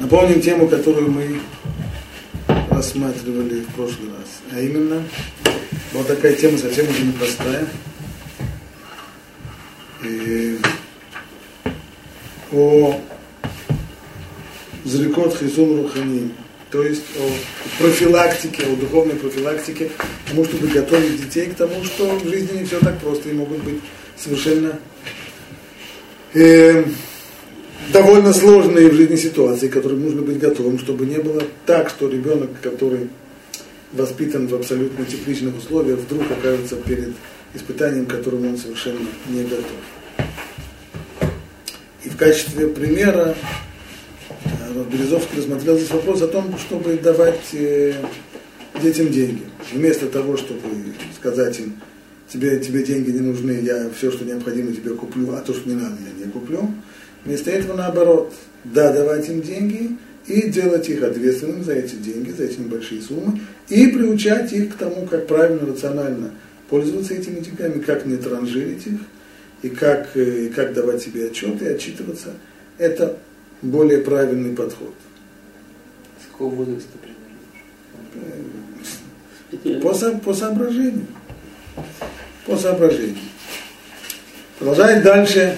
Напомним тему, которую мы рассматривали в прошлый раз. А именно, вот такая тема совсем уже непростая. И о Зрикот Хизум Рухани, то есть о профилактике, о духовной профилактике, тому, чтобы готовить детей к тому, что в жизни не все так просто и могут быть совершенно э, довольно сложные в жизни ситуации, к которым нужно быть готовым, чтобы не было так, что ребенок, который воспитан в абсолютно тепличных условиях, вдруг окажется перед испытанием, к которому он совершенно не готов. И в качестве примера э, Березовский рассмотрел здесь вопрос о том, чтобы давать э, детям деньги. Вместо того, чтобы сказать им, тебе, тебе деньги не нужны, я все, что необходимо, тебе куплю, а то, что не надо, я не куплю. Вместо этого наоборот, да, давать им деньги и делать их ответственным за эти деньги, за эти небольшие суммы, и приучать их к тому, как правильно, рационально пользоваться этими деньгами, как не транжирить их, и как, э, и как давать себе отчет и отчитываться. Это более правильный подход. С какого возраста примерно? По, по соображению. По соображению. Продолжает дальше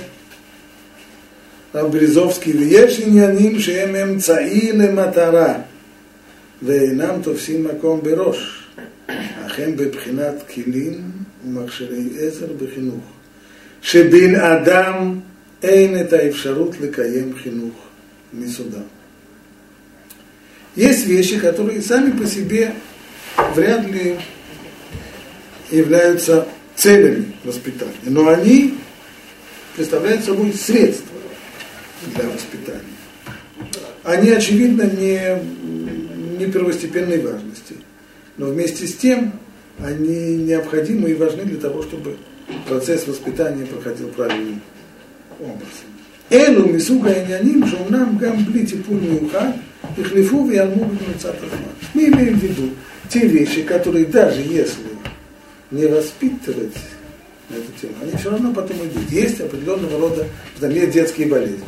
הרב בריזובסקי, ויש עניינים שהם אמצעי למטרה ואינם תופסים מקום בראש, אך הם בבחינת כלים ומכשירי עזר בחינוך, שבין אדם אין את האפשרות לקיים חינוך מסודר. Есть вещи, которые сами по себе вряд ли являются целями воспитания, но они представляют собой средства для воспитания. Они, очевидно, не, не первостепенной важности. Но вместе с тем они необходимы и важны для того, чтобы процесс воспитания проходил правильным образом. Элу мисуга и няним нам гам блити пульмиуха и хлифу и Мы имеем в виду те вещи, которые даже если не воспитывать эту тему, они все равно потом идут. Есть определенного рода, например, детские болезни.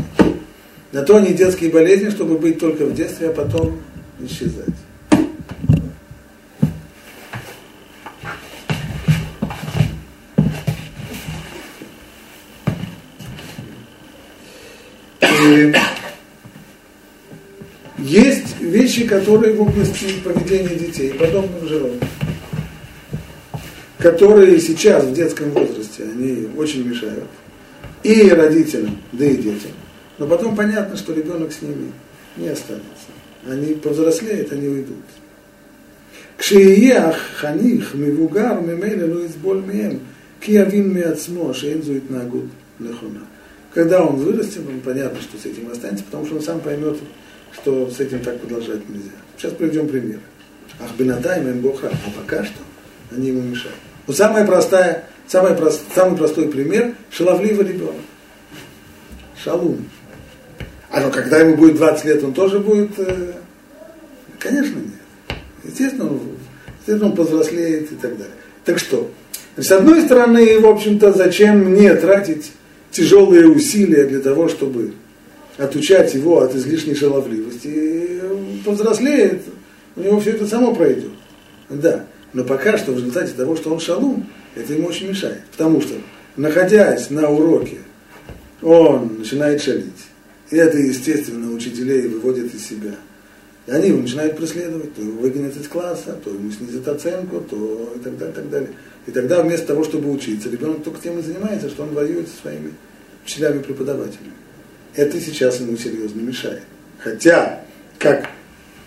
На то они детские болезни, чтобы быть только в детстве, а потом исчезать. Есть вещи, которые в области поведения детей, подобных животных, которые сейчас в детском возрасте, они очень мешают и родителям, да и детям. Но потом понятно, что ребенок с ними не останется. Они повзрослеют, они уйдут. кшиях ханих мивугар мимейля луизболь ну мием киявин миацмо шейнзует нагуд лехуна. Когда он вырастет, он понятно, что с этим останется, потому что он сам поймет, что с этим так продолжать нельзя. Сейчас приведем пример. Ах бинадай мем боха, а пока что они ему мешают. Вот самая простая, самый, прост, самый простой пример – шаловливый ребенок. Шалун. А ну, когда ему будет 20 лет, он тоже будет... Э, конечно, нет. Естественно, он, естественно, он повзрослеет и так далее. Так что? С одной стороны, в общем-то, зачем мне тратить тяжелые усилия для того, чтобы отучать его от излишней шаловливости. Повзрослеет, у него все это само пройдет. Да. Но пока что в результате того, что он шалун, это ему очень мешает. Потому что, находясь на уроке, он начинает шалить. И это, естественно, учителей выводит из себя. И они его начинают преследовать, то его выгонят из класса, то ему снизят оценку, то и так далее, и так далее. И тогда вместо того, чтобы учиться, ребенок только тем и занимается, что он воюет со своими учителями и преподавателями. Это сейчас ему серьезно мешает. Хотя, как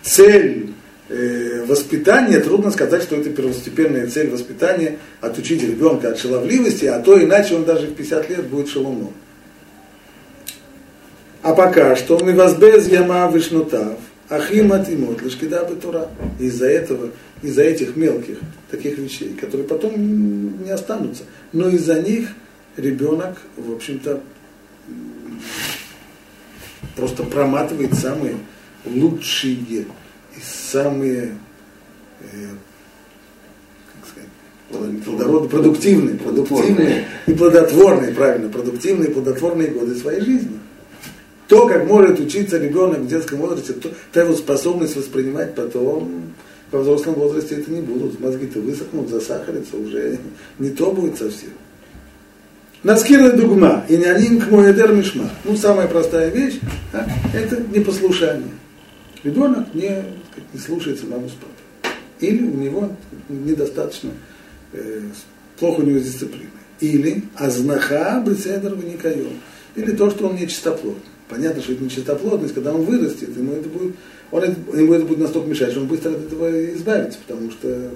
цель э, воспитания, трудно сказать, что это первостепенная цель воспитания, отучить ребенка от шаловливости, а то иначе он даже в 50 лет будет шалуном. А пока что мы возбез яма вишнутав, ахима тимот, лишкида тура. Из-за этого, из-за этих мелких таких вещей, которые потом не останутся. Но из-за них ребенок, в общем-то, просто проматывает самые лучшие и самые как сказать, плодородные, продуктивные, продуктивные и плодотворные, правильно, продуктивные и плодотворные годы своей жизни. То, как может учиться ребенок в детском возрасте, то, та его способность воспринимать потом, во взрослом возрасте это не будут. Мозги-то высохнут, засахарятся, уже не то будет совсем. Наскира дугма, и не один к моедер мишма. Ну, самая простая вещь, да, это непослушание. Ребенок не, не слушается маму с папой. Или у него недостаточно, э, плохо у него дисциплина. Или азнаха беседр никайон. Или то, что он не чистоплотный. Понятно, что это не чистоплотность, когда он вырастет, ему это будет, он, ему это будет настолько мешать, что он быстро от этого избавится, потому что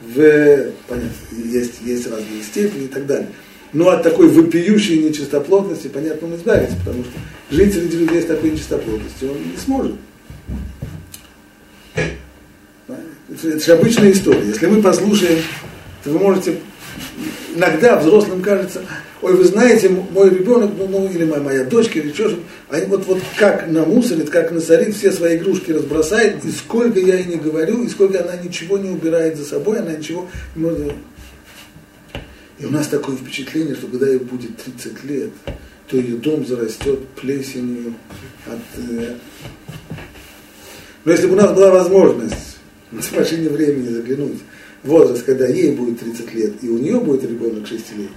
в, понятно, есть, есть разные степени и так далее. Но от такой вопиющей нечистоплотности, понятно, он избавится, потому что жить среди людей с такой нечистоплотностью он не сможет. Это же обычная история. Если мы послушаем, то вы можете иногда взрослым кажется, ой, вы знаете, мой ребенок, ну, ну или моя, моя дочка, или что, они вот, вот как намусорит, как насорит, все свои игрушки разбросает, и сколько я ей не говорю, и сколько она ничего не убирает за собой, она ничего не может... И у нас такое впечатление, что когда ей будет 30 лет, то ее дом зарастет плесенью от... Э, но если бы у нас была возможность в машине времени заглянуть возраст, когда ей будет 30 лет, и у нее будет ребенок 6 лет,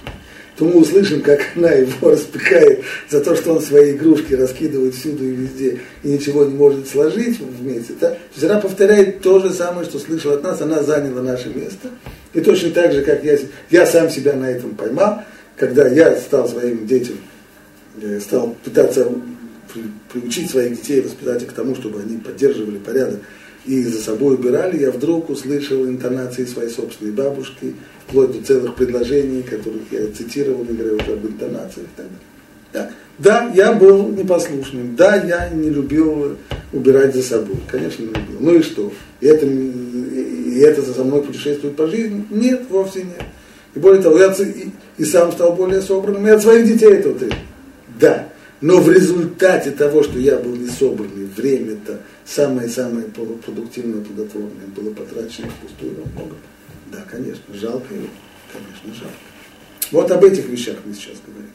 то мы услышим, как она его распекает за то, что он свои игрушки раскидывает всюду и везде и ничего не может сложить вместе. Да? То есть она повторяет то же самое, что слышала от нас, она заняла наше место. И точно так же, как я, я сам себя на этом поймал, когда я стал своим детям, э, стал пытаться приучить своих детей, воспитать их к тому, чтобы они поддерживали порядок и за собой убирали, я вдруг услышал интонации своей собственной бабушки, вплоть до целых предложений, которых я цитировал, говоря уже об интонациях и так далее. Да. я был непослушным, да, я не любил убирать за собой, конечно, не любил. Ну и что? И это, и это за мной путешествует по жизни? Нет, вовсе нет. И более того, я и, и сам стал более собранным, и от своих детей это вот Да, но в результате того, что я был не собранный, время-то самое-самое продуктивное, плодотворное было потрачено впустую много. Да, конечно, жалко его, конечно, жалко. Вот об этих вещах мы сейчас говорим.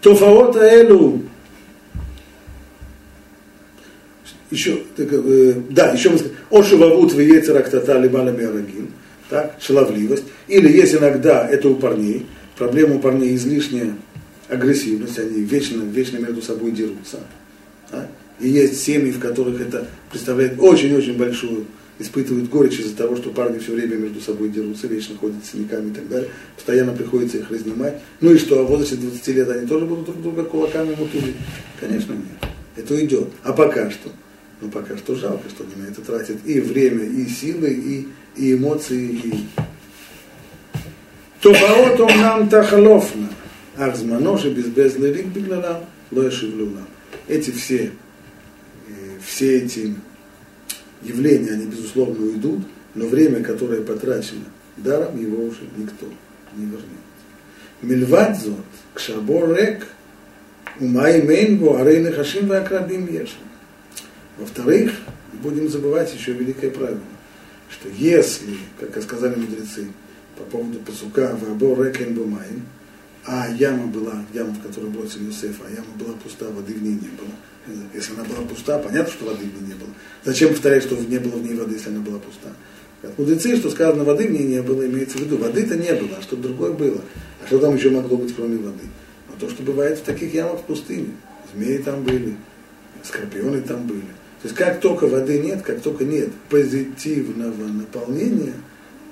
Тофаота Элу. Еще, так, э, да, еще мы сказали, Ошевавут веецерактата либана миарагин, так, шаловливость. Или есть иногда, это у парней, проблема у парней излишняя агрессивность, они вечно, вечно между собой дерутся. Да? И есть семьи, в которых это представляет очень-очень большую, испытывают горечь из-за того, что парни все время между собой дерутся, вечно ходят с синяками и так далее. Постоянно приходится их разнимать. Ну и что, а в возрасте 20 лет они тоже будут друг друга кулаками мутузить? Конечно, нет. Это идет. А пока что? Ну, пока что жалко, что они на это тратят и время, и силы, и, и эмоции, и... תופעות אומנם תחלופנה, אך זמנו שבזבז לריק בגללם לא ישיב לעולם. Эти все все эти явления, они безусловно уйдут, но время, которое потрачено даром, его уже никто не вернет. Мильвадзот, кшабор рек, умай мейнбо, арейны хашим вакрабим ешем. Во-вторых, будем забывать еще великое правило, что если, как сказали мудрецы, по поводу пасука, вабор рек бумаем, а яма была, яма, в которой бросили Юсефа, а яма была пуста, воды в ней не было, если она была пуста, понятно, что воды в ней не было. Зачем повторять, что не было в ней воды, если она была пуста? Как мудрецы, что сказано, воды в ней не было, имеется в виду, воды-то не было, а что другое было. А что там еще могло быть, кроме воды? Но то, что бывает в таких ямах в пустыне. Змеи там были, скорпионы там были. То есть как только воды нет, как только нет позитивного наполнения,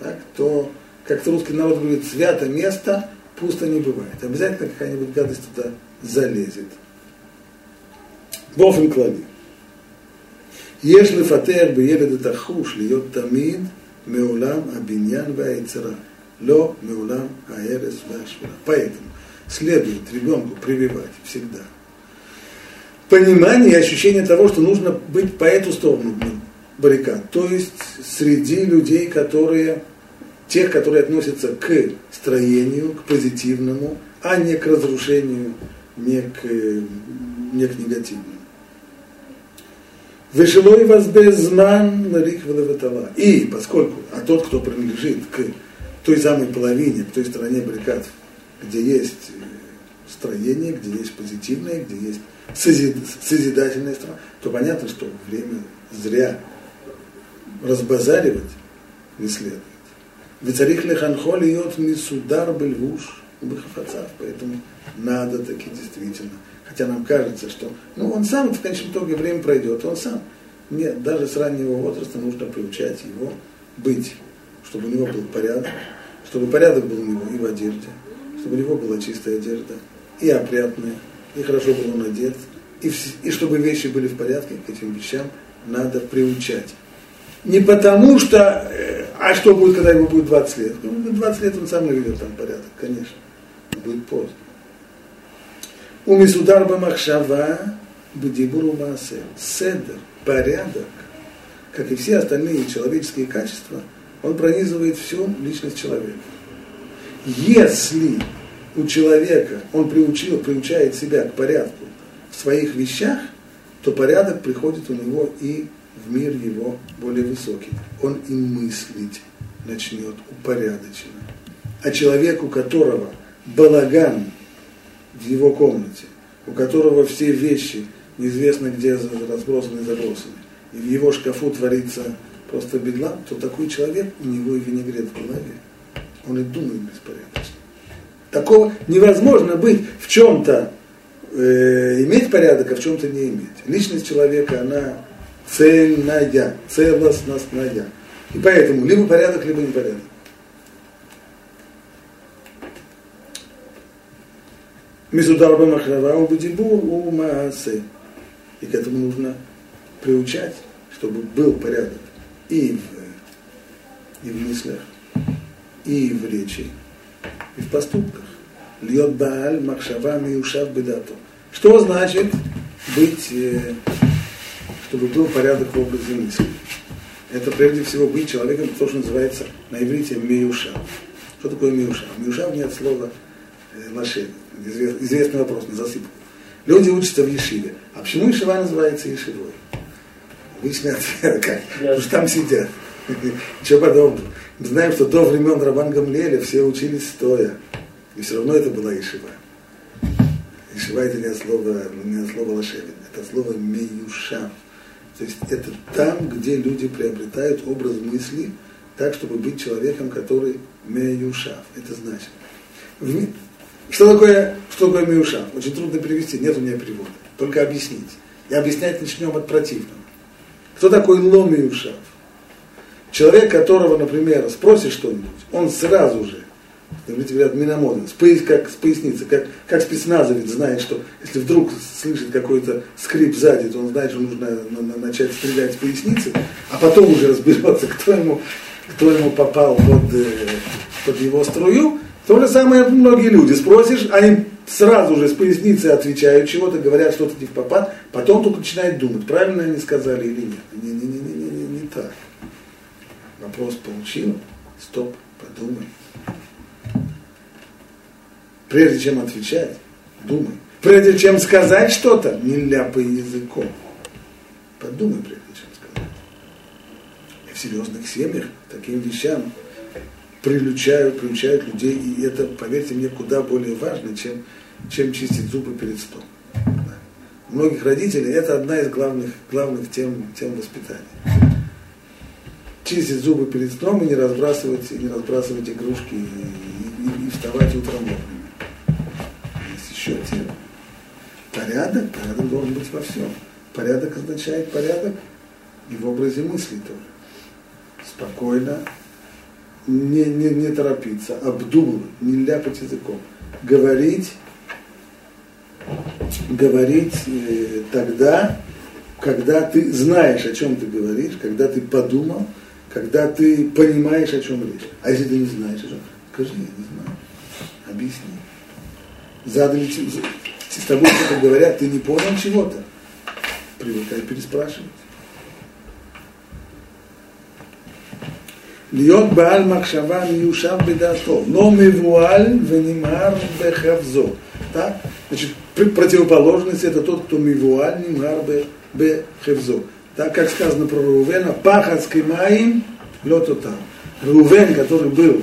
так, то, как русский народ говорит, свято место, пусто не бывает. Обязательно какая-нибудь гадость туда залезет. באופן כללי. יש לפטר בילד את החוש להיות תמיד מעולם הבניין והיצירה, לא מעולם ההרס והשבירה. Поэтому следует ребенку прививать всегда понимание и ощущение того, что нужно быть по эту сторону баррикад, то есть среди людей, которые, тех, которые относятся к строению, к позитивному, а не к разрушению, не к, не к негативному. Вешелой возбезман ларих велеватала. И поскольку, а тот, кто принадлежит к той самой половине, к той стороне баррикад, где есть строение, где есть позитивное, где есть созид, созидательная сторона, то понятно, что время зря разбазаривать не следует. Ведь царих леханхо льет мисудар бельвуш бахафацав, поэтому надо таки действительно. Хотя нам кажется, что ну, он сам в конечном итоге время пройдет, он сам. Нет, даже с раннего возраста нужно приучать его быть, чтобы у него был порядок, чтобы порядок был у него и в одежде, чтобы у него была чистая одежда, и опрятная, и хорошо был он одет, и, и чтобы вещи были в порядке, к этим вещам надо приучать. Не потому что, э, а что будет, когда ему будет 20 лет? Ну, 20 лет он сам наведет там порядок, конечно. Будет поздно. У Мисудар Бамахшава Бдибуру Масе. Седер, порядок, как и все остальные человеческие качества, он пронизывает всю личность человека. Если у человека он приучил, приучает себя к порядку в своих вещах, то порядок приходит у него и в мир его более высокий. Он и мыслить начнет упорядоченно. А человек, у которого балаган в его комнате, у которого все вещи неизвестно где разбросаны и забросаны, и в его шкафу творится просто бедлам, то такой человек, у него и винегрет в голове. Он и думает беспорядочно. Такого невозможно быть в чем-то, э, иметь порядок, а в чем-то не иметь. Личность человека, она цельная, целостностная. И поэтому либо порядок, либо непорядок. Мизудар Бамахрава Убадибур у Маасе. И к этому нужно приучать, чтобы был порядок и в, и в мыслях, и в речи, и в поступках. Льет Бааль Махшава Миушав Бедато. Что значит быть, э, чтобы был порядок в образе мысли? Это прежде всего быть человеком, то, что называется на иврите Миушав. Что такое Миушав? Миушав нет слова э, лошадь. Известный вопрос, не засыпал. Люди учатся в Ешиве. А почему Ешива называется Ешивой? Обычный ответ, как? Потому что там сидят. Ничего подобного. Мы знаем, что до времен Рабан Гамлеля все учились стоя. И все равно это была Ешива. Ешива это не от слова, не от слова лошадь, это от слова меюшав. То есть это там, где люди приобретают образ мысли, так, чтобы быть человеком, который меюшав. Это значит. Что такое, что такое меюшав? Очень трудно перевести, нет у меня перевода. Только объяснить. И объяснять начнем от противного. Кто такой ломиушав? Человек, которого, например, спросишь что-нибудь, он сразу же, говорите, говорят, миномоден, с, как с поясницы, как, как спецназовец знает, что если вдруг слышит какой-то скрип сзади, то он знает, что нужно на, на, начать стрелять с поясницы, а потом уже разберется, кто ему, кто ему попал под, э, под его струю. То же самое многие люди. Спросишь, они сразу же с поясницы отвечают чего-то, говорят что-то не в попад, потом только начинают думать, правильно они сказали или нет. Не-не-не-не, не, не так. Вопрос получил, стоп, подумай. Прежде чем отвечать, думай. Прежде чем сказать что-то, не ляпай языком. Подумай, прежде чем сказать. И в серьезных семьях таким вещам приучают, приучают людей, и это, поверьте мне, куда более важно, чем, чем чистить зубы перед столом. Да. У многих родителей это одна из главных, главных тем, тем воспитания. Чистить зубы перед сном и не разбрасывать, не разбрасывать игрушки, и, и, и вставать утром вовремя. Есть еще тема. Порядок, порядок должен быть во всем. Порядок означает порядок и в образе мысли тоже. Спокойно, не, не, не торопиться, обдумывать, не ляпать языком. Говорить, говорить э, тогда, когда ты знаешь, о чем ты говоришь, когда ты подумал, когда ты понимаешь, о чем речь. А если ты не знаешь, о чем, скажи, я не знаю, объясни. Задали, с тобой что-то говорят, ты не понял чего-то, привыкай переспрашивать. להיות בעל מחשבה מיושב בדעתו, но מבוהל ונמהר בחפזו. Так? Значит, противоположность это тот, кто мивуаль, нимар бе хевзо. Так как сказано про Рувена, пахат скимаим, лото там. Рувен, который был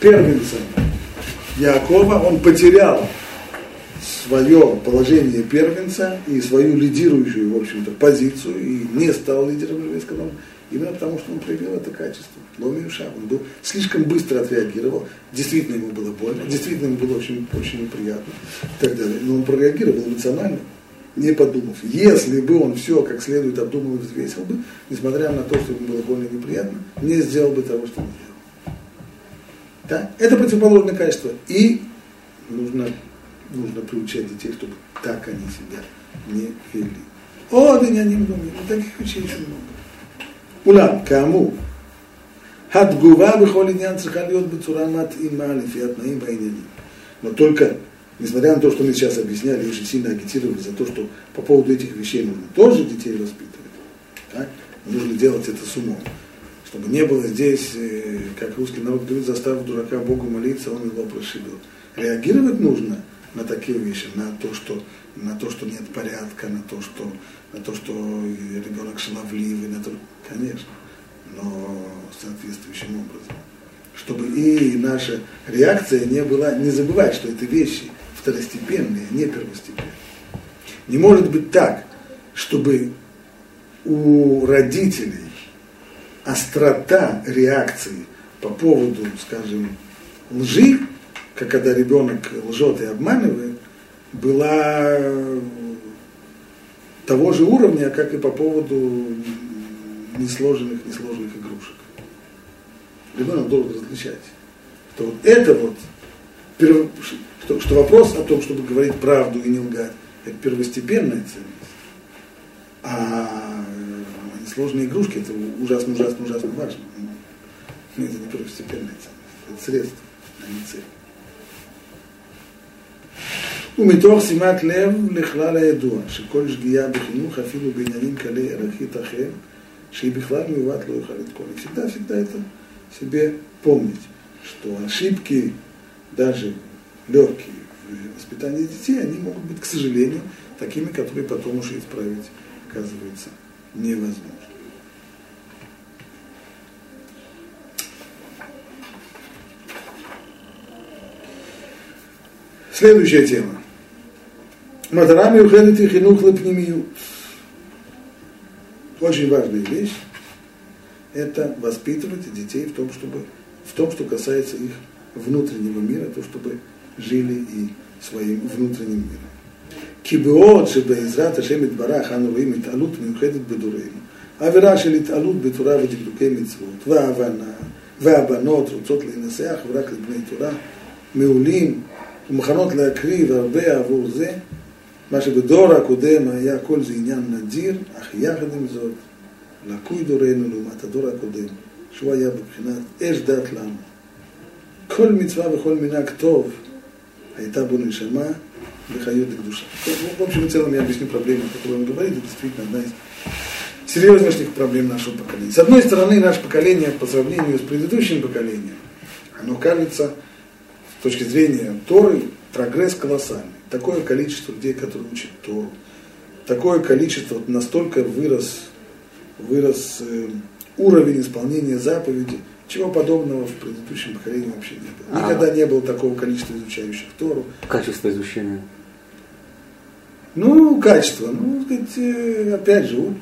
первенцем Якова, он потерял свое положение первенца и свою лидирующую, в общем-то, позицию, и не стал лидером еврейского народа именно потому, что он проявил это качество. Ломиуша, он был, слишком быстро отреагировал, действительно ему было больно, действительно ему было очень, очень неприятно и так далее. Но он прореагировал эмоционально, не подумав. Если бы он все как следует обдумал и взвесил бы, несмотря на то, что ему было больно и неприятно, не сделал бы того, что он сделал. Да? Это противоположное качество. И нужно, нужно приучать детей, чтобы так они себя не вели. О, да я не думаю, таких вещей еще много. אולם, כאמור, התגובה בכל עניין צריכה להיות בצורה מתאימה לפי התנאים והעניינים. Но только, несмотря на то, что мы сейчас объясняли, очень сильно агитировали за то, что по поводу этих вещей нужно тоже детей воспитывать. Так? Нужно делать это с умом. Чтобы не было здесь, как русский народ говорит, заставив дурака Богу молиться, он его прошибил. Реагировать нужно на такие вещи, на то, что, на то, что нет порядка, на то, что, на то, что ребенок шаловливый, на то, конечно, но соответствующим образом. Чтобы и наша реакция не была, не забывать, что это вещи второстепенные, не первостепенные. Не может быть так, чтобы у родителей острота реакции по поводу, скажем, лжи, как когда ребенок лжет и обманывает, была того же уровня, как и по поводу несложенных, несложных игрушек. Ребенок должен различать, что вот это вот, что, что вопрос о том, чтобы говорить правду и не лгать, это первостепенная ценность. А несложные игрушки это ужасно, ужасно, ужасно важно. Но это не первостепенная ценность, это средство, а не цель. ומתוך שימת לב לכלל הידוע, שכל שגיאה בחינוך, אפילו בעניינים קלי ערך ייתכן, שהיא בכלל מיובאת לא יוכל לתקון. И всегда, всегда это себе помнить, что ошибки, даже легкие в воспитании детей, они могут быть, к сожалению, такими, которые потом уже исправить, оказывается, невозможно. Следующая тема. Матара מיוחדת היא חינוך לפנימיות. Очень важная вещь – это воспитывать детей в том, чтобы, в том, что касается их внутреннего мира, то, чтобы жили и своим внутренним миром. כבעוד שבעזרת השם יתברך אנו רואים התעלות מיוחדת בדורנו, עבירה של התעלות בתורה ודקדוקי מצוות, וההבנה, והבנות רוצות להינשא אך ורק לבני תורה, מעולים ומוכנות להקריב הרבה עבור זה, מה שבדור הקודם היה כל זה עניין נדיר, אך יחד עם זאת, לקוי דורנו לעומת הדור הקודם, שהוא היה בבחינת אש דת לנו. כל מצווה וכל מנהג טוב הייתה бо нишама, выходит к душе. В общем и целом я объясню проблемы, о которой он говорит. Это действительно одна из серьезнейших проблем нашего поколения. С одной стороны, наше поколение по сравнению с предыдущим поколением, оно кажется, с точки зрения Торы, прогресс колоссальный такое количество людей, которые учат Тору, такое количество, вот настолько вырос, вырос э, уровень исполнения заповедей, чего подобного в предыдущем поколении вообще не было. Никогда а, не было такого количества изучающих Тору. Качество изучения? Ну, качество, ну, сказать, э, опять же,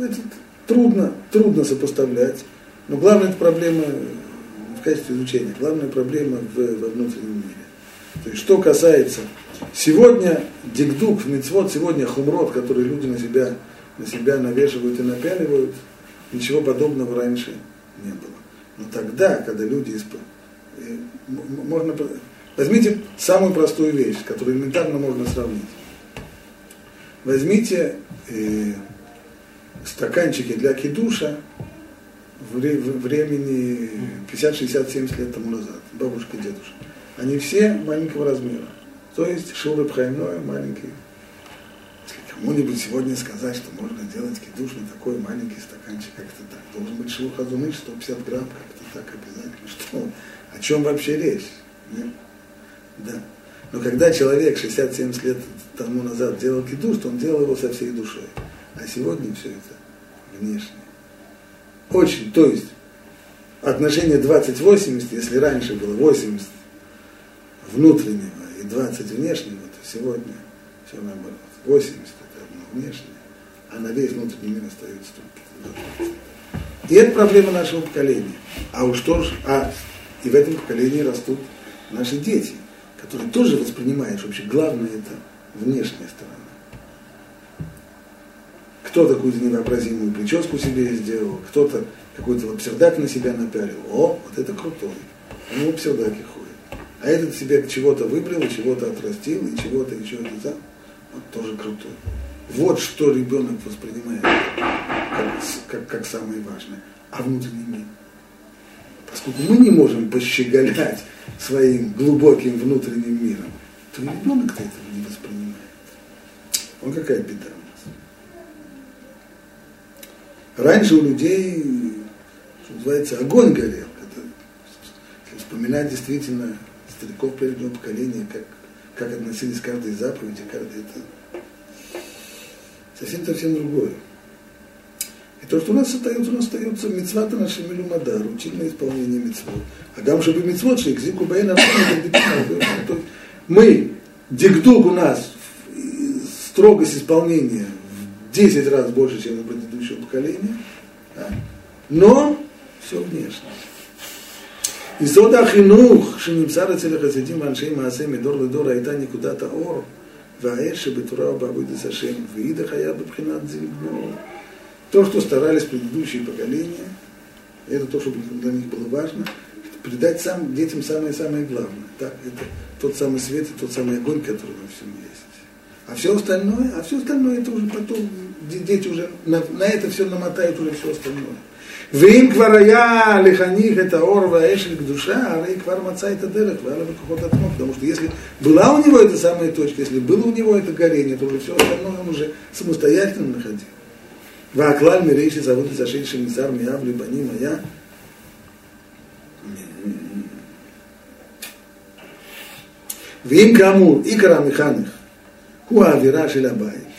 это трудно, трудно сопоставлять. Но главная проблема в качестве изучения, главная проблема в, во внутреннем мире. То есть, что касается Сегодня дикдук, мецвод, сегодня хумрот, которые люди на себя, на себя навешивают и напяливают, ничего подобного раньше не было. Но тогда, когда люди исп... Э, можно... Возьмите самую простую вещь, которую элементарно можно сравнить. Возьмите э, стаканчики для кидуша времени 50, 60, 70 лет тому назад, бабушка дедушка. Они все маленького размера. То есть шура двойное, маленький. Если кому-нибудь сегодня сказать, что можно делать кидуш на такой маленький стаканчик, как это так, должен быть шур хазуныш 150 грамм, как-то так обязательно. Что? О чем вообще речь? Нет? Да. Но когда человек 60-70 лет тому назад делал кидуш, то он делал его со всей душой. А сегодня все это внешне. Очень, то есть отношение 20-80, если раньше было 80 внутреннего, 20 внешнего, то Сегодня все наоборот. 80 это одно внешнее, а на весь внутренний мир остается только И это проблема нашего поколения. А уж тоже, а и в этом поколении растут наши дети, которые тоже воспринимают, что вообще главное это внешняя сторона. Кто-то какую-то невообразимую прическу себе сделал, кто-то какой-то лапсердак на себя напялил. О, вот это крутой. Он в лапсердаке ходит. А этот себе чего-то выбрал, чего-то отрастил, и чего-то еще это вот тоже крутой. Вот что ребенок воспринимает как, как, как самое важное. А внутренний мир. Поскольку мы не можем пощеголять своим глубоким внутренним миром, то ребенок-то этого не воспринимает. Он какая беда у нас. Раньше у людей, что называется, огонь горел. Это, если вспоминать действительно стариков прежнего поколения, как, как относились к каждой заповеди, каждой это совсем-совсем другое. И то, что у нас остается, у нас остается мецвата наша милумадар, рутинное исполнение мецвот. А гам чтобы мецвот, что экзику бэйна Мы, дегдук у нас, строгость исполнения в 10 раз больше, чем у предыдущего поколения, да? но все внешне. יסוד החינוך שנמצא אצל החסידים ואנשי מעשה מדור לדור הייתה נקודת האור והאש שבתורה ובעבודת השם, ואידך היה בבחינת זלגנור. То, что старались предыдущие поколения, это то, что для них было важно, придать сам, детям самое-самое главное. Так, это тот самый свет и тот самый огонь, который во всем есть. А все остальное, а все остальное это уже потом, дети уже на, на это все намотают уже все остальное. ואם כבר היה לחניך את האור והאש של קדושה, הרי כבר מצא את הדרך והיה לו בכוחות עצמו, потому что если была у него эта самая точка, если было у него это горение, то уже все остальное он уже самостоятельно находил. והכלל מראי שזבות את השם שנזהר מאב לבנים היה ואם כאמור עיקר המחנך הוא האווירה של הבית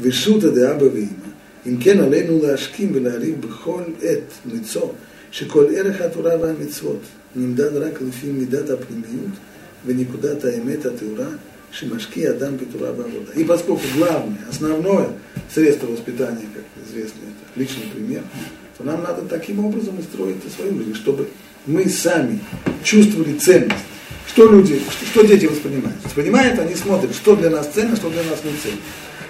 ושותא דאבא ואמא אם כן עלינו להשכים ולהריב בכל עת ניצור שכל ערך התורה והמצוות נמדד רק לפי מידת הפנימיות ונקודת האמת הטהורה шимашки Адам Петура Бавода. И поскольку главное, основное средство воспитания, как известно, это личный пример, то нам надо таким образом устроить свою жизнь, чтобы мы сами чувствовали ценность. Что люди, что, что дети воспринимают? Воспринимают, они смотрят, что для нас ценно, что для нас не ценно.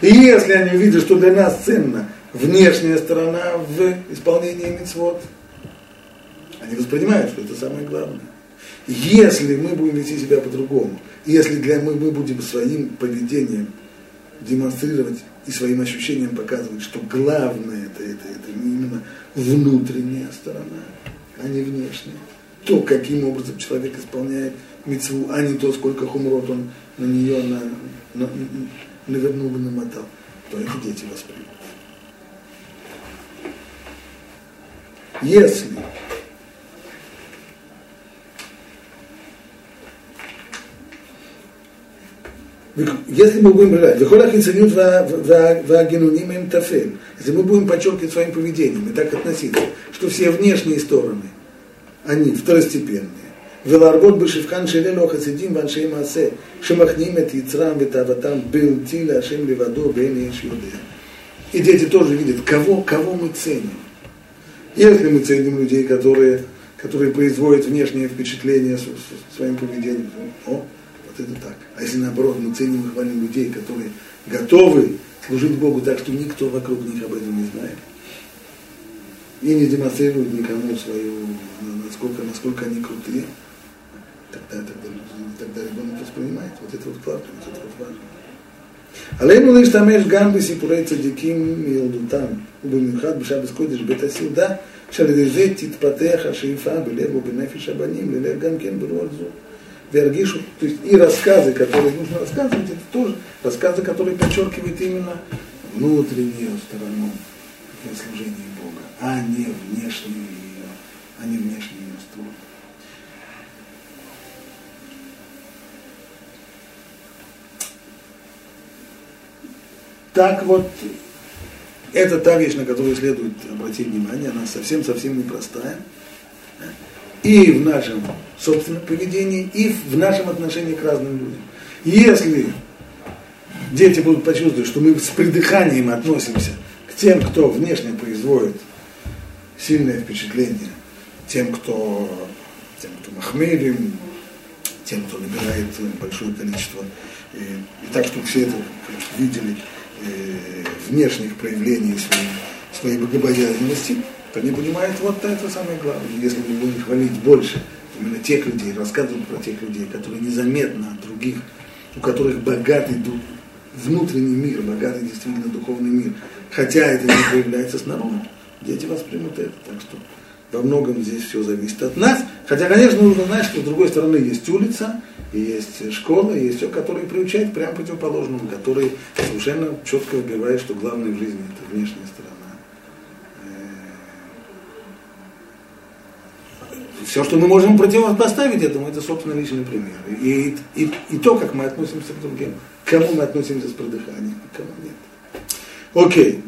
И если они видят, что для нас ценно внешняя сторона в исполнении мецвод, они воспринимают, что это самое главное. Если мы будем вести себя по-другому, если для мы, мы будем своим поведением демонстрировать и своим ощущением показывать, что главное это, это, это именно внутренняя сторона, а не внешняя. То, каким образом человек исполняет митцву, а не то, сколько хумрот он на нее на, на, навернул бы намотал, то это дети воспримут. если если мы будем брать, им эм тафен, эм, если мы будем подчеркивать своим поведением и так относиться, что все внешние стороны, они второстепенные. Веларгот бы шифкан шелело хасидим ваншей масе, шимахним эт яцрам ветаватам бил тиля шем левадо бен И дети тоже видят, кого, кого мы ценим. Если мы ценим людей, которые, которые производят внешнее впечатление своим поведением, о, вот это так. А если наоборот, мы ценим и хвалим людей, которые готовы служить Богу так, что никто вокруг них об этом не знает, и не демонстрируют никому свою, насколько, насколько они крутые, тогда, тогда, тогда ребенок воспринимает. Вот это вот классно, вот это вот важно. עלינו להשתמש גם בסיפורי צדיקים מילדותם, ובמיוחד בשבת קודש בית הסעודה, שעל ידי זה תתפתח השאיפה בלב ובנפש הבנים, ללב גם כן ברוח זו. Вергишу, то есть и рассказы, которые нужно рассказывать, это тоже рассказы, которые подчеркивают именно внутреннюю сторону служения Бога, а не внешнюю ее, а не внешнюю ее сторону. Так вот, это та вещь, на которую следует обратить внимание, она совсем-совсем непростая и в нашем собственном поведении, и в нашем отношении к разным людям. Если дети будут почувствовать, что мы с придыханием относимся к тем, кто внешне производит сильное впечатление, тем, кто, тем, кто махмелим, тем, кто набирает большое количество, и, и так, чтобы все это видели внешних проявлений своей, своей богобоязненности, то они понимают вот это самое главное. Если мы будем хвалить больше именно тех людей, рассказывать про тех людей, которые незаметно от других, у которых богатый внутренний мир, богатый действительно духовный мир, хотя это не проявляется снаружи, дети воспримут это. Так что во многом здесь все зависит от нас. Хотя, конечно, нужно знать, что с другой стороны есть улица, есть школа, есть все, которые приучают прямо противоположному, которые совершенно четко выбивают, что главное в жизни это внешняя сторона. Э, все, что мы можем противопоставить этому, это, собственно, личный пример. И, и, и то, как мы относимся к другим. К кому мы относимся с продыханием, к кому нет. Окей.